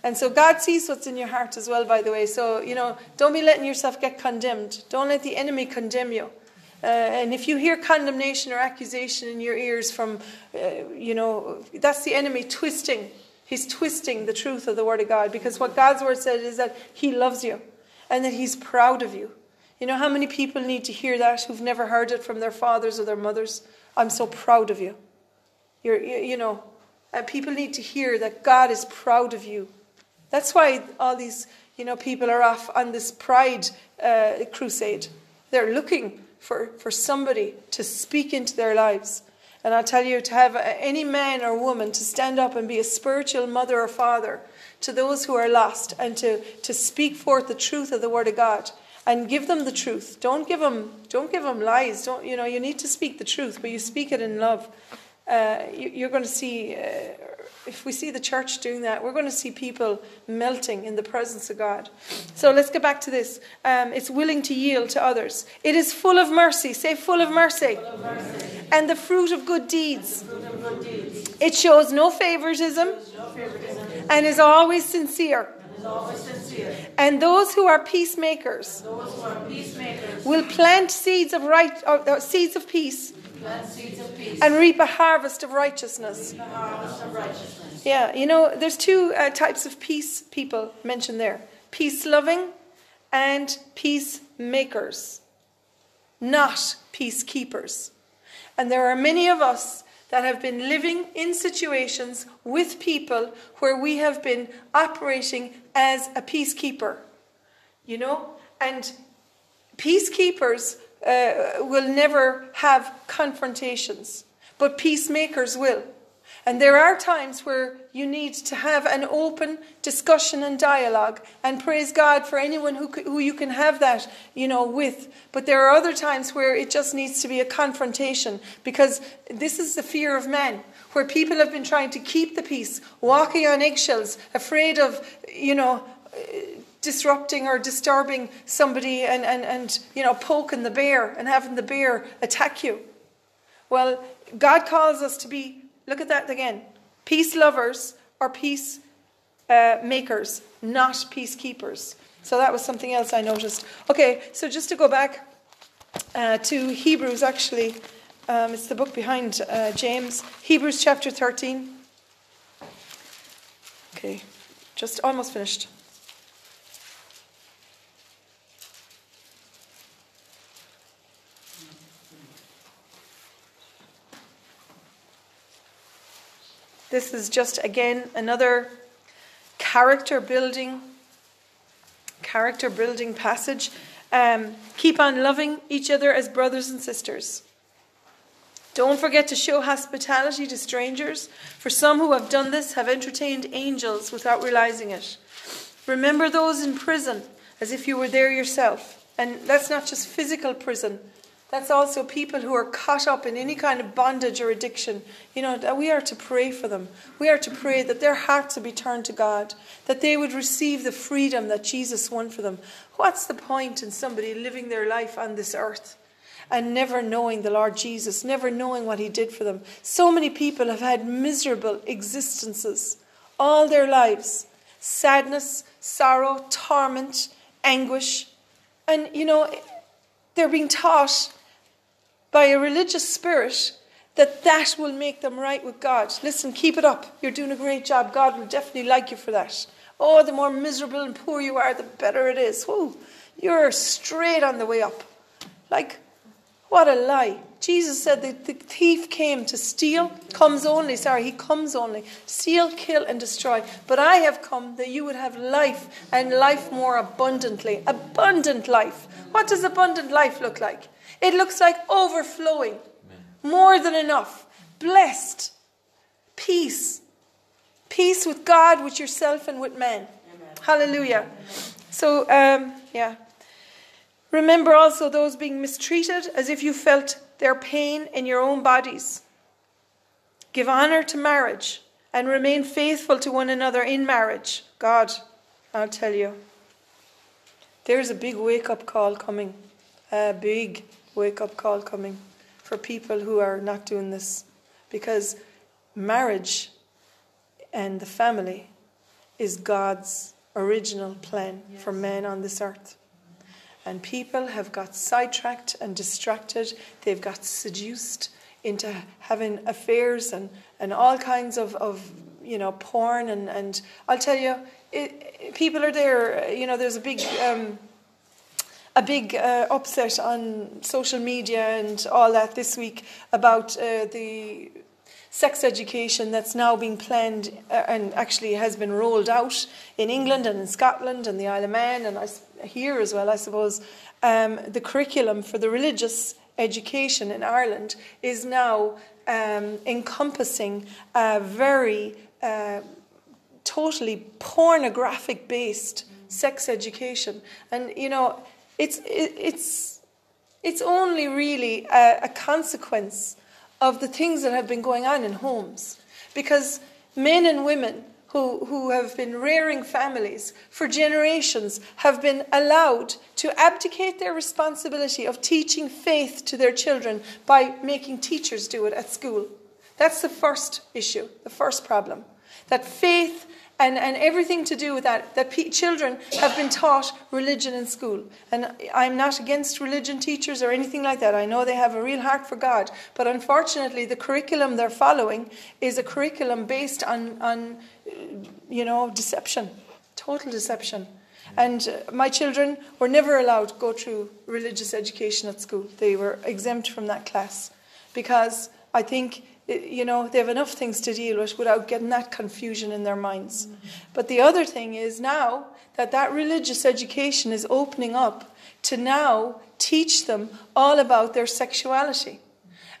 And so God sees what's in your heart as well, by the way. So, you know, don't be letting yourself get condemned. Don't let the enemy condemn you. Uh, and if you hear condemnation or accusation in your ears from, uh, you know, that's the enemy twisting. He's twisting the truth of the Word of God because what God's Word said is that He loves you and that He's proud of you you know how many people need to hear that who've never heard it from their fathers or their mothers? I'm so proud of you. You're, you, you know, and people need to hear that God is proud of you. That's why all these, you know, people are off on this pride uh, crusade. They're looking for, for somebody to speak into their lives. And I'll tell you, to have any man or woman to stand up and be a spiritual mother or father to those who are lost and to, to speak forth the truth of the Word of God and give them the truth. Don't give them, don't give them lies. Don't you know? You need to speak the truth, but you speak it in love. Uh, you, are going to see, uh, if we see the church doing that, we're going to see people melting in the presence of God. So let's get back to this. Um, it's willing to yield to others. It is full of mercy. Say, full of mercy. Full of mercy. And the fruit of good deeds. Of good deeds. It shows no favoritism, no favoritism. and is always sincere. And those who are peacemakers, who are peacemakers will plant seeds of right, uh, seeds of peace, seeds of peace and reap a harvest of righteousness. Harvest of righteousness. Yeah, you know, there's two uh, types of peace people mentioned there: peace loving and peacemakers, not peacekeepers. And there are many of us that have been living in situations with people where we have been operating as a peacekeeper, you know, and peacekeepers uh, will never have confrontations, but peacemakers will. And there are times where you need to have an open discussion and dialogue, and praise God for anyone who, who you can have that, you know, with. But there are other times where it just needs to be a confrontation, because this is the fear of man, where people have been trying to keep the peace, walking on eggshells, afraid of, you know, disrupting or disturbing somebody and, and, and you know, poking the bear and having the bear attack you. Well, God calls us to be Look at that again. Peace lovers or peace uh, makers, not peacekeepers. So that was something else I noticed. Okay, so just to go back uh, to Hebrews, actually, um, it's the book behind uh, James, Hebrews chapter 13. Okay, just almost finished. This is just again another character building character building passage. Um, keep on loving each other as brothers and sisters. Don't forget to show hospitality to strangers, for some who have done this have entertained angels without realizing it. Remember those in prison as if you were there yourself. And that's not just physical prison, that's also people who are caught up in any kind of bondage or addiction. You know, we are to pray for them. We are to pray that their hearts would be turned to God, that they would receive the freedom that Jesus won for them. What's the point in somebody living their life on this earth? and never knowing the Lord Jesus, never knowing what He did for them. So many people have had miserable existences all their lives sadness, sorrow, torment, anguish. And, you know, they're being taught by a religious spirit that that will make them right with God. Listen, keep it up. You're doing a great job. God will definitely like you for that. Oh, the more miserable and poor you are, the better it is. Whoa, you're straight on the way up. Like, what a lie. Jesus said that the thief came to steal, comes only, sorry, he comes only, steal, kill, and destroy. But I have come that you would have life and life more abundantly. Abundant life. What does abundant life look like? It looks like overflowing, more than enough, blessed, peace, peace with God, with yourself, and with men. Hallelujah. So, um, yeah. Remember also those being mistreated as if you felt their pain in your own bodies. Give honor to marriage and remain faithful to one another in marriage. God, I'll tell you, there's a big wake up call coming. A big wake up call coming for people who are not doing this. Because marriage and the family is God's original plan yes. for men on this earth. And people have got sidetracked and distracted, they've got seduced into having affairs and, and all kinds of, of you know porn and, and I'll tell you it, people are there you know there's a big um, a big uh, upset on social media and all that this week about uh, the sex education that's now being planned uh, and actually has been rolled out in England and in Scotland and the Isle of Man and here as well, I suppose. Um, the curriculum for the religious education in Ireland is now um, encompassing a very uh, totally pornographic based sex education. And, you know, it's, it's, it's only really a, a consequence of the things that have been going on in homes. Because men and women who, who have been rearing families for generations have been allowed to abdicate their responsibility of teaching faith to their children by making teachers do it at school. That's the first issue, the first problem. That faith and, and everything to do with that, that p- children have been taught religion in school. And I'm not against religion teachers or anything like that. I know they have a real heart for God. But unfortunately, the curriculum they're following is a curriculum based on, on you know, deception, total deception. And uh, my children were never allowed to go through religious education at school. They were exempt from that class because I think you know they have enough things to deal with without getting that confusion in their minds. Mm-hmm. But the other thing is now that that religious education is opening up to now teach them all about their sexuality.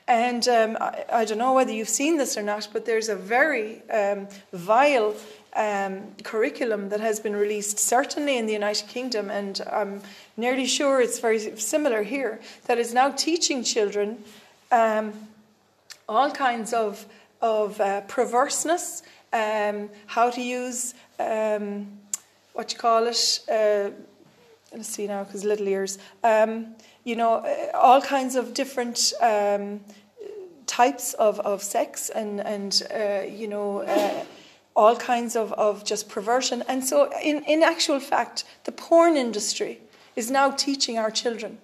And um, I, I, don't know whether you've seen this or not, but there's a very um, vile um, curriculum that has been released, certainly in the United Kingdom, and I'm nearly sure it's very similar here, that is now teaching children um, all kinds of, of uh, perverseness, um, how to use, um, what you call it, uh, let's see now, because little ears, um, you know, uh, all kinds of different um, types of, of sex and, and uh, you know, uh, all kinds of, of just perversion. And so, in, in actual fact, the porn industry is now teaching our children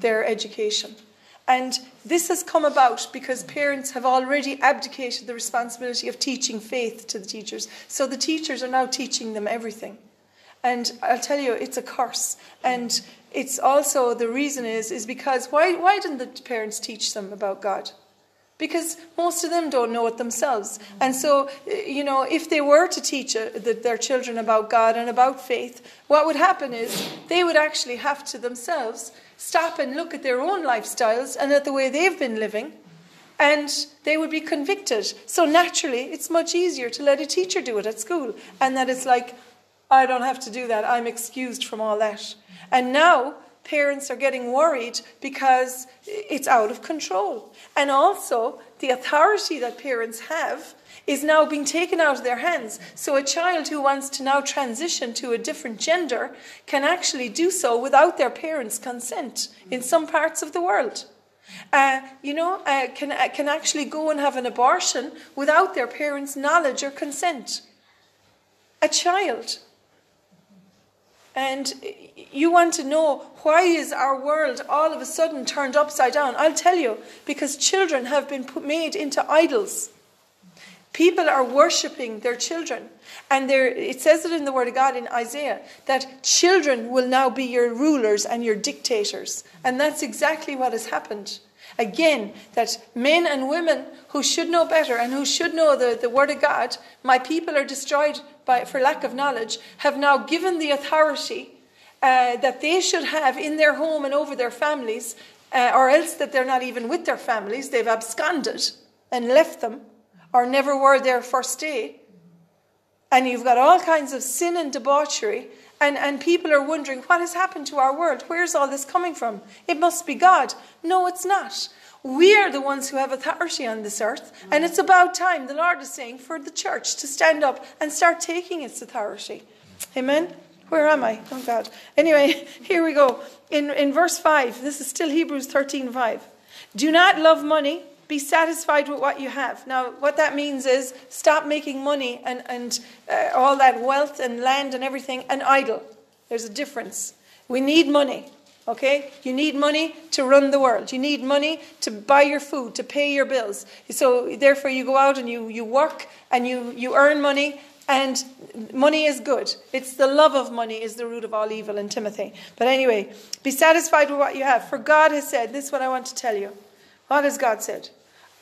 their education. And this has come about because parents have already abdicated the responsibility of teaching faith to the teachers. So the teachers are now teaching them everything. And I'll tell you, it's a curse. And it's also the reason is is because why why didn't the parents teach them about God? Because most of them don't know it themselves. And so, you know, if they were to teach uh, their children about God and about faith, what would happen is they would actually have to themselves stop and look at their own lifestyles and at the way they've been living, and they would be convicted. So naturally, it's much easier to let a teacher do it at school, and that it's like, I don't have to do that, I'm excused from all that. And now, parents are getting worried because it's out of control. And also, the authority that parents have is now being taken out of their hands. So, a child who wants to now transition to a different gender can actually do so without their parents' consent in some parts of the world. Uh, you know, uh, can, uh, can actually go and have an abortion without their parents' knowledge or consent. A child and you want to know why is our world all of a sudden turned upside down? I'll tell you because children have been put, made into idols. People are worshipping their children. And it says it in the word of god in isaiah that children will now be your rulers and your dictators. And that's exactly what has happened. Again, that men and women who should know better and who should know the, the Word of God, my people are destroyed by, for lack of knowledge, have now given the authority uh, that they should have in their home and over their families, uh, or else that they're not even with their families, they've absconded and left them, or never were there first day. And you've got all kinds of sin and debauchery and, and people are wondering, what has happened to our world? Where's all this coming from? It must be God. No, it's not. We are the ones who have authority on this earth, and it's about time, the Lord is saying, for the church to stand up and start taking its authority. Amen? Where am I? Oh, God. Anyway, here we go. In, in verse 5, this is still Hebrews 13 5. Do not love money be satisfied with what you have. Now, what that means is stop making money and, and uh, all that wealth and land and everything an idol. There's a difference. We need money, okay? You need money to run the world. You need money to buy your food, to pay your bills. So, therefore, you go out and you, you work and you, you earn money and money is good. It's the love of money is the root of all evil in Timothy. But anyway, be satisfied with what you have. For God has said, this is what I want to tell you. What has God said?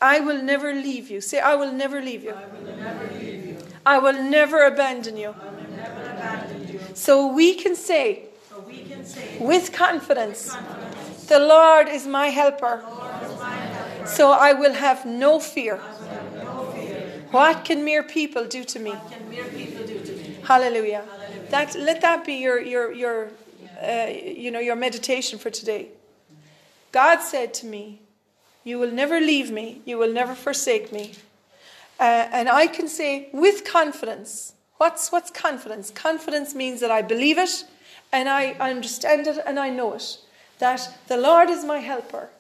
I will never leave you. Say, I will never leave you. I will never, leave you. I will never abandon you. I will Never abandon you. So, we can say, we can say with, confidence, with confidence, the Lord is my helper. Is my helper. So I will have no fear. Have no fear. What can mere people do to me? Do to me? Hallelujah. Hallelujah. That, let that be your, your, your, uh, you know, your meditation for today. God said to me, you will never leave me. You will never forsake me. Uh, and I can say with confidence, what's, what's confidence? Confidence means that I believe it and I understand it and I know it. That the Lord is my helper.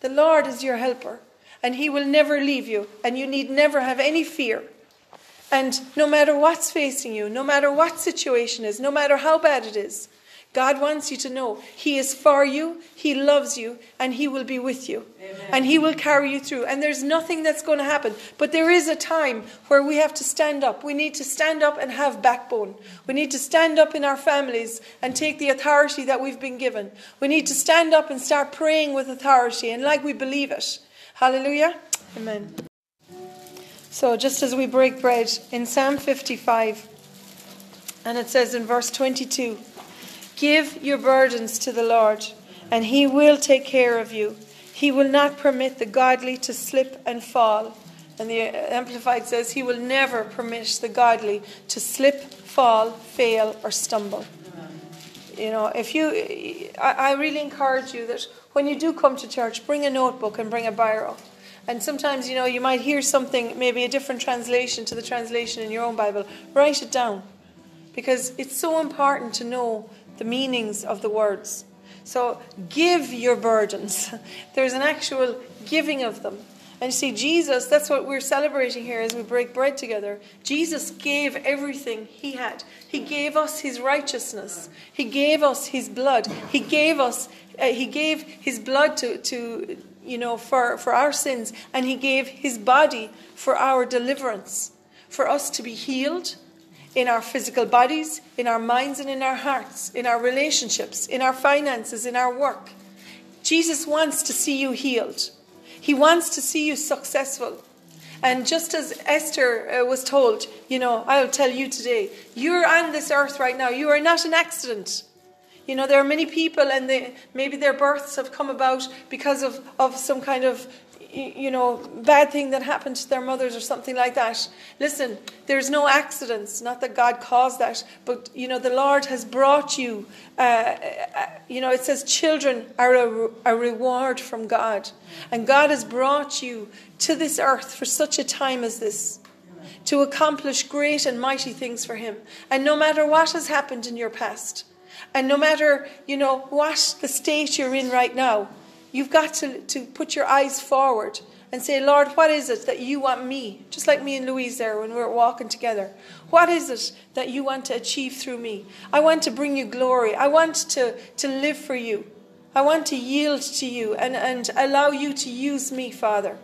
The Lord is your helper. And He will never leave you. And you need never have any fear. And no matter what's facing you, no matter what situation is, no matter how bad it is, God wants you to know He is for you, He loves you, and He will be with you. Amen. And He will carry you through. And there's nothing that's going to happen. But there is a time where we have to stand up. We need to stand up and have backbone. We need to stand up in our families and take the authority that we've been given. We need to stand up and start praying with authority and like we believe it. Hallelujah. Amen. So, just as we break bread in Psalm 55, and it says in verse 22 Give your burdens to the Lord, and He will take care of you. He will not permit the godly to slip and fall. And the Amplified says, He will never permit the godly to slip, fall, fail, or stumble. You know, if you, I, really encourage you that when you do come to church, bring a notebook and bring a biro. And sometimes, you know, you might hear something, maybe a different translation to the translation in your own Bible. Write it down. Because it's so important to know the meanings of the words. So give your burdens. There's an actual giving of them. And you see, Jesus, that's what we're celebrating here as we break bread together. Jesus gave everything he had. He gave us his righteousness. He gave us his blood. He gave us, uh, he gave his blood to, to, you know, for, for our sins. And he gave his body for our deliverance, for us to be healed, in our physical bodies, in our minds, and in our hearts, in our relationships, in our finances, in our work. Jesus wants to see you healed. He wants to see you successful. And just as Esther uh, was told, you know, I'll tell you today, you're on this earth right now. You are not an accident. You know, there are many people, and they, maybe their births have come about because of, of some kind of you know, bad thing that happened to their mothers or something like that. Listen, there's no accidents. Not that God caused that, but you know, the Lord has brought you. Uh, uh, you know, it says children are a, a reward from God, and God has brought you to this earth for such a time as this. To accomplish great and mighty things for Him. And no matter what has happened in your past, and no matter, you know, what the state you're in right now, You've got to, to put your eyes forward and say, Lord, what is it that you want me, just like me and Louise there when we were walking together? What is it that you want to achieve through me? I want to bring you glory. I want to, to live for you. I want to yield to you and, and allow you to use me, Father.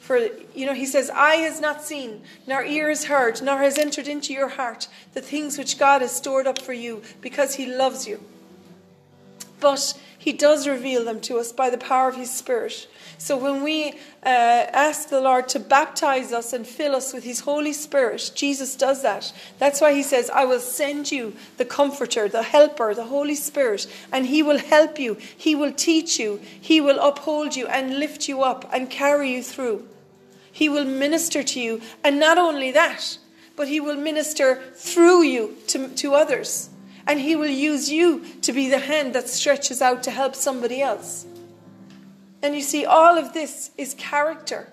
For, you know, he says, Eye has not seen, nor ear has heard, nor has entered into your heart the things which God has stored up for you because he loves you. But he does reveal them to us by the power of His Spirit. So when we uh, ask the Lord to baptize us and fill us with His Holy Spirit, Jesus does that. That's why He says, I will send you the Comforter, the Helper, the Holy Spirit, and He will help you. He will teach you. He will uphold you and lift you up and carry you through. He will minister to you. And not only that, but He will minister through you to, to others and He will use you to be the hand that stretches out to help somebody else. And you see, all of this is character.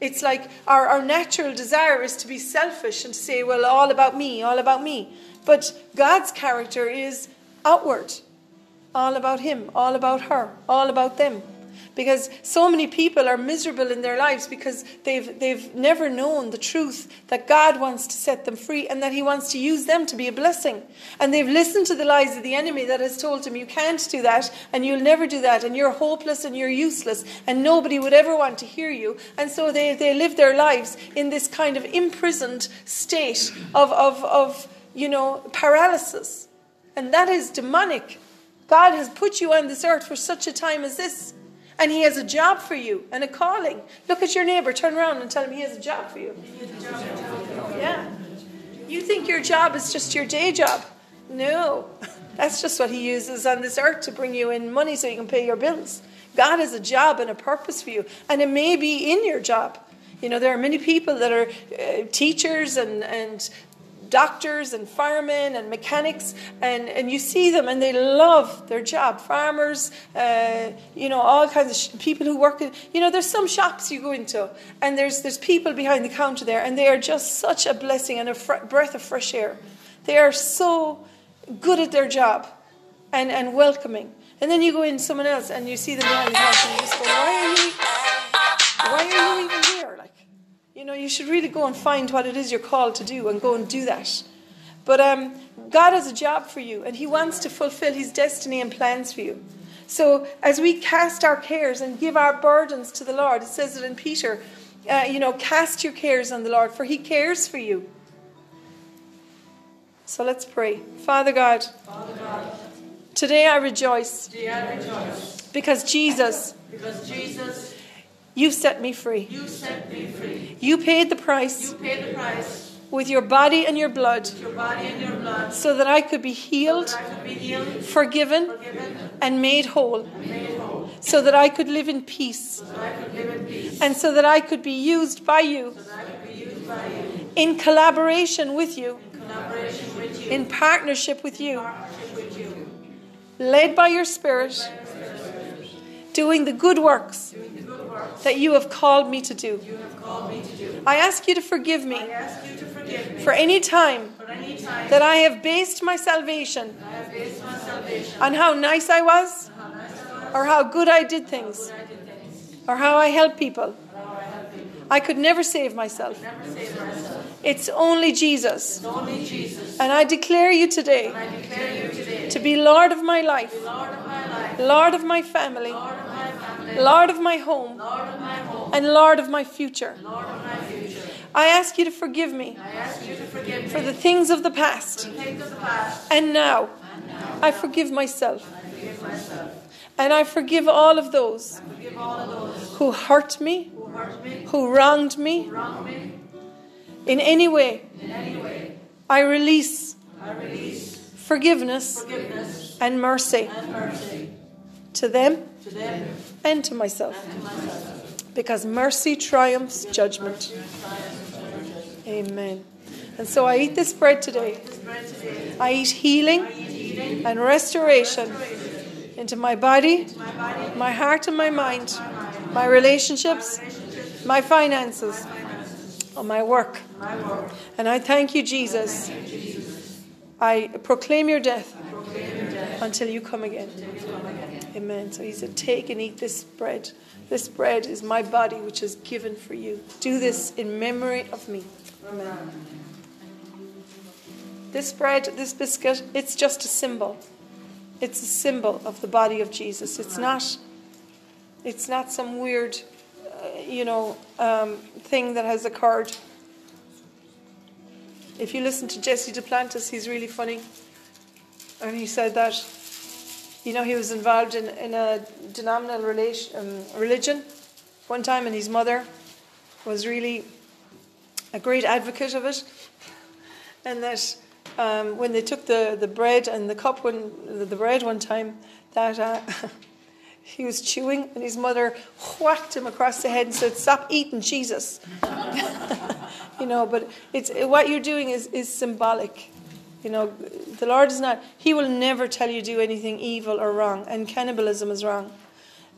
It's like our, our natural desire is to be selfish and say, well, all about me, all about me. But God's character is outward, all about Him, all about her, all about them because so many people are miserable in their lives because they've, they've never known the truth that God wants to set them free and that He wants to use them to be a blessing. And they've listened to the lies of the enemy that has told them, you can't do that and you'll never do that and you're hopeless and you're useless and nobody would ever want to hear you. And so they, they live their lives in this kind of imprisoned state of, of, of you know, paralysis. And that is demonic. God has put you on this earth for such a time as this. And he has a job for you and a calling. Look at your neighbor, turn around and tell him he has a job for you. Yeah. You think your job is just your day job. No. That's just what he uses on this earth to bring you in money so you can pay your bills. God has a job and a purpose for you. And it may be in your job. You know, there are many people that are uh, teachers and, and doctors and firemen and mechanics, and, and you see them and they love their job. Farmers, uh, you know, all kinds of sh- people who work in, you know, there's some shops you go into, and there's, there's people behind the counter there, and they are just such a blessing and a fr- breath of fresh air. They are so good at their job and, and welcoming. And then you go in someone else and you see them behind the counter and you just go, why are you, why are you even here? You know, you should really go and find what it is you're called to do and go and do that. But um, God has a job for you, and He wants to fulfill His destiny and plans for you. So as we cast our cares and give our burdens to the Lord, it says it in Peter, uh, you know, cast your cares on the Lord, for He cares for you. So let's pray. Father God, Father God, today I rejoice today I rejoice because Jesus, because Jesus, you set me free. you set me free. You paid the price You paid the price with your body and your blood your body and your blood so so that I could be healed, that I could be healed, forgiven, forgiven, and made whole, and made whole, so that I could live in peace, so that I could live in peace, and so that I could be used by you so that I could be used by you. in collaboration with you, in collaboration with you, in partnership with you, partnership with you, led by your Spirit, doing the doing the good works that you have called me to do. you have called me to do. I ask you to forgive me to forgive me for any time for any time that I have based my salvation based my salvation on how nice I was, how nice I was, or how good I did things, I did things, or how I helped people. I helped people. I could never save myself. Never save myself. It's only Jesus. It's only Jesus. And I declare you today declare you today to be Lord of my life, Lord of my life, Lord of my family, Lord of my family, Lord of my home, Lord of my home, and Lord of my future. Lord of my future. I ask you to forgive me I ask you to forgive for the things of the past. of the past. And now I forgive myself. I forgive myself. And I forgive all of those all of those who hurt me, who hurt me, who wronged me wronged me in any way. in any way. I release I release forgiveness forgiveness and mercy and mercy to them to them and to myself. and to myself. Because mercy triumphs judgment. Amen. And so I eat this bread today. This bread today, I eat healing I eat healing, and restoration into my body, my heart, and my mind, my relationships, my finances, and my work. And I thank you, Jesus. I proclaim your death Proclaim your death until you come again. Amen. So he said, Take and eat this bread. This bread is my body, which is given for you. Do this in memory of me. Amen. This bread, this biscuit, it's just a symbol. It's a symbol of the body of Jesus. It's not. It's not some weird, uh, you know, um, thing that has occurred. If you listen to Jesse Duplantis, he's really funny, and he said that you know, he was involved in, in a denominational relation, um, religion one time, and his mother was really a great advocate of it. And that um, when they took the, the bread and the cup, when the, the bread one time, that uh, he was chewing, and his mother whacked him across the head and said, "Stop eating, Jesus." you know, but it's what you're doing is is symbolic. You know, the Lord is not, He will never tell you do anything evil or wrong, and cannibalism is wrong.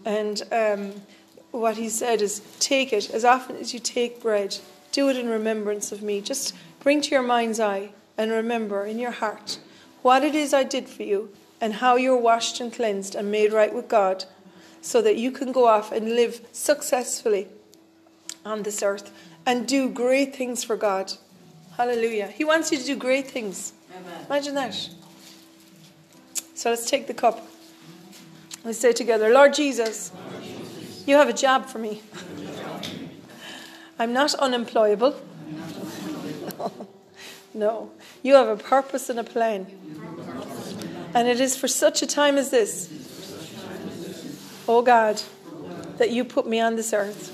And um, what He said is take it as often as you take bread, do it in remembrance of me. Just bring to your mind's eye and remember in your heart what it is I did for you and how you're washed and cleansed and made right with God so that you can go off and live successfully on this earth and do great things for God. Hallelujah. He wants you to do great things. Imagine that. So let's take the cup. Let's say together, Lord Jesus, you have a job for me. I'm not unemployable. No, you have a purpose and a plan. And it is for such a time as this, oh God, that you put me on this earth.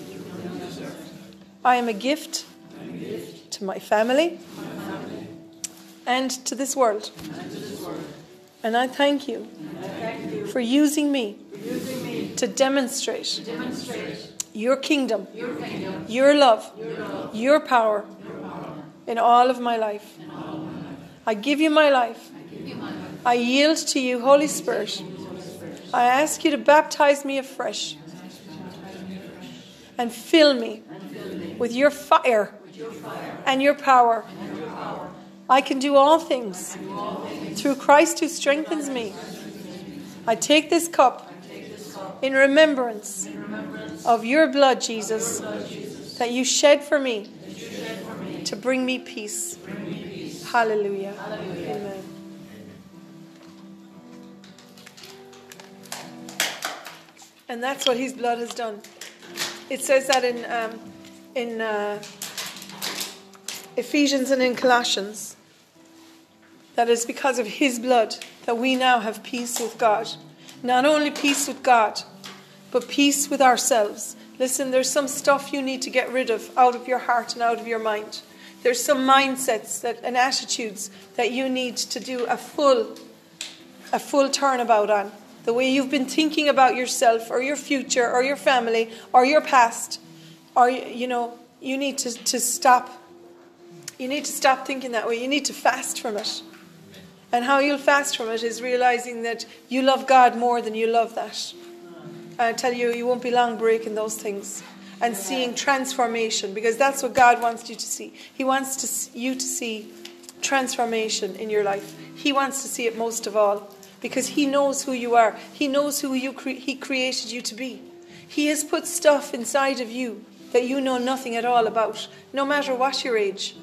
I am a gift to my family and to this world. And I thank you for using me to demonstrate your kingdom, your love, your power in all of my life. I give you my life. I yield to you, Holy Spirit. I ask you to baptize me afresh and fill me with your fire and your power. I can do all things through Christ who strengthens me. I take this cup in remembrance of your blood, Jesus, that you shed for me to bring me peace. Hallelujah. Amen. And that's what his blood has done. It says that in, um, in uh, Ephesians and in Colossians that it's because of his blood that we now have peace with God. Not only peace with God, but peace with ourselves. Listen, there's some stuff you need to get rid of out of your heart and out of your mind. There's some mindsets that, and attitudes that you need to do a full, a full turnabout on. The way you've been thinking about yourself or your future or your family or your past, or you know, you need to, to stop. You need to stop thinking that way. You need to fast from it. And how you'll fast from it is realizing that you love God more than you love that. I tell you, you won't be long breaking those things and seeing transformation because that's what God wants you to see. He wants to, you to see transformation in your life. He wants to see it most of all because He knows who you are. He knows who you cre- He created you to be. He has put stuff inside of you that you know nothing at all about, no matter what your age.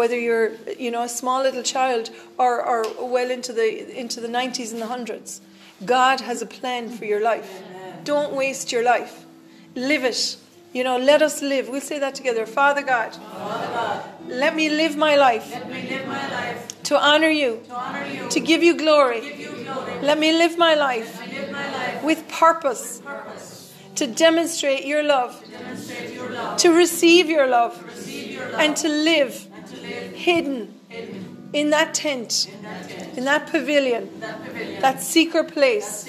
Whether you're, you know, a small little child or, or well into the into the 90s and the hundreds, God has a plan for your life. Don't waste your life. Live it. You know, let us live. We'll say that together. Father God, Father God, let me live my life let me live my life to honor you, to honor you, to give you glory. give you glory. Let me live my life Let me live my life with purpose with purpose, to demonstrate your love, to demonstrate your love, to receive your love, receive your love, and to live and to live hidden in that tent, in that in pavilion, that secret place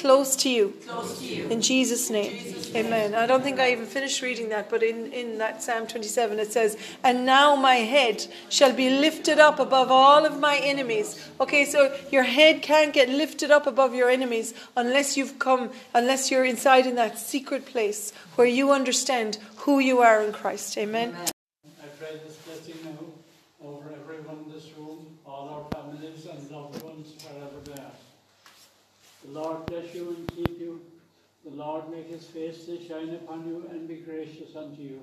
close to you. close to you. In Jesus' name. Amen. I don't think I even finished reading that, but in, in that Psalm 27 it says, And now my head shall be lifted up above all of my enemies. Okay, so your head can't get lifted up above your enemies unless you've come, unless you're inside in that secret place where you understand who you are in Christ. Amen. I pray this blessing now over everyone in this room, all our families and loved ones, wherever they are. The Lord bless you and keep you. The Lord make his face to shine upon you and be gracious unto you.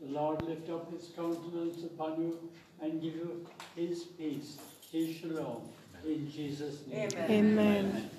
The Lord lift up his countenance upon you and give you his peace, his shalom. In Jesus' name. Amen. Amen.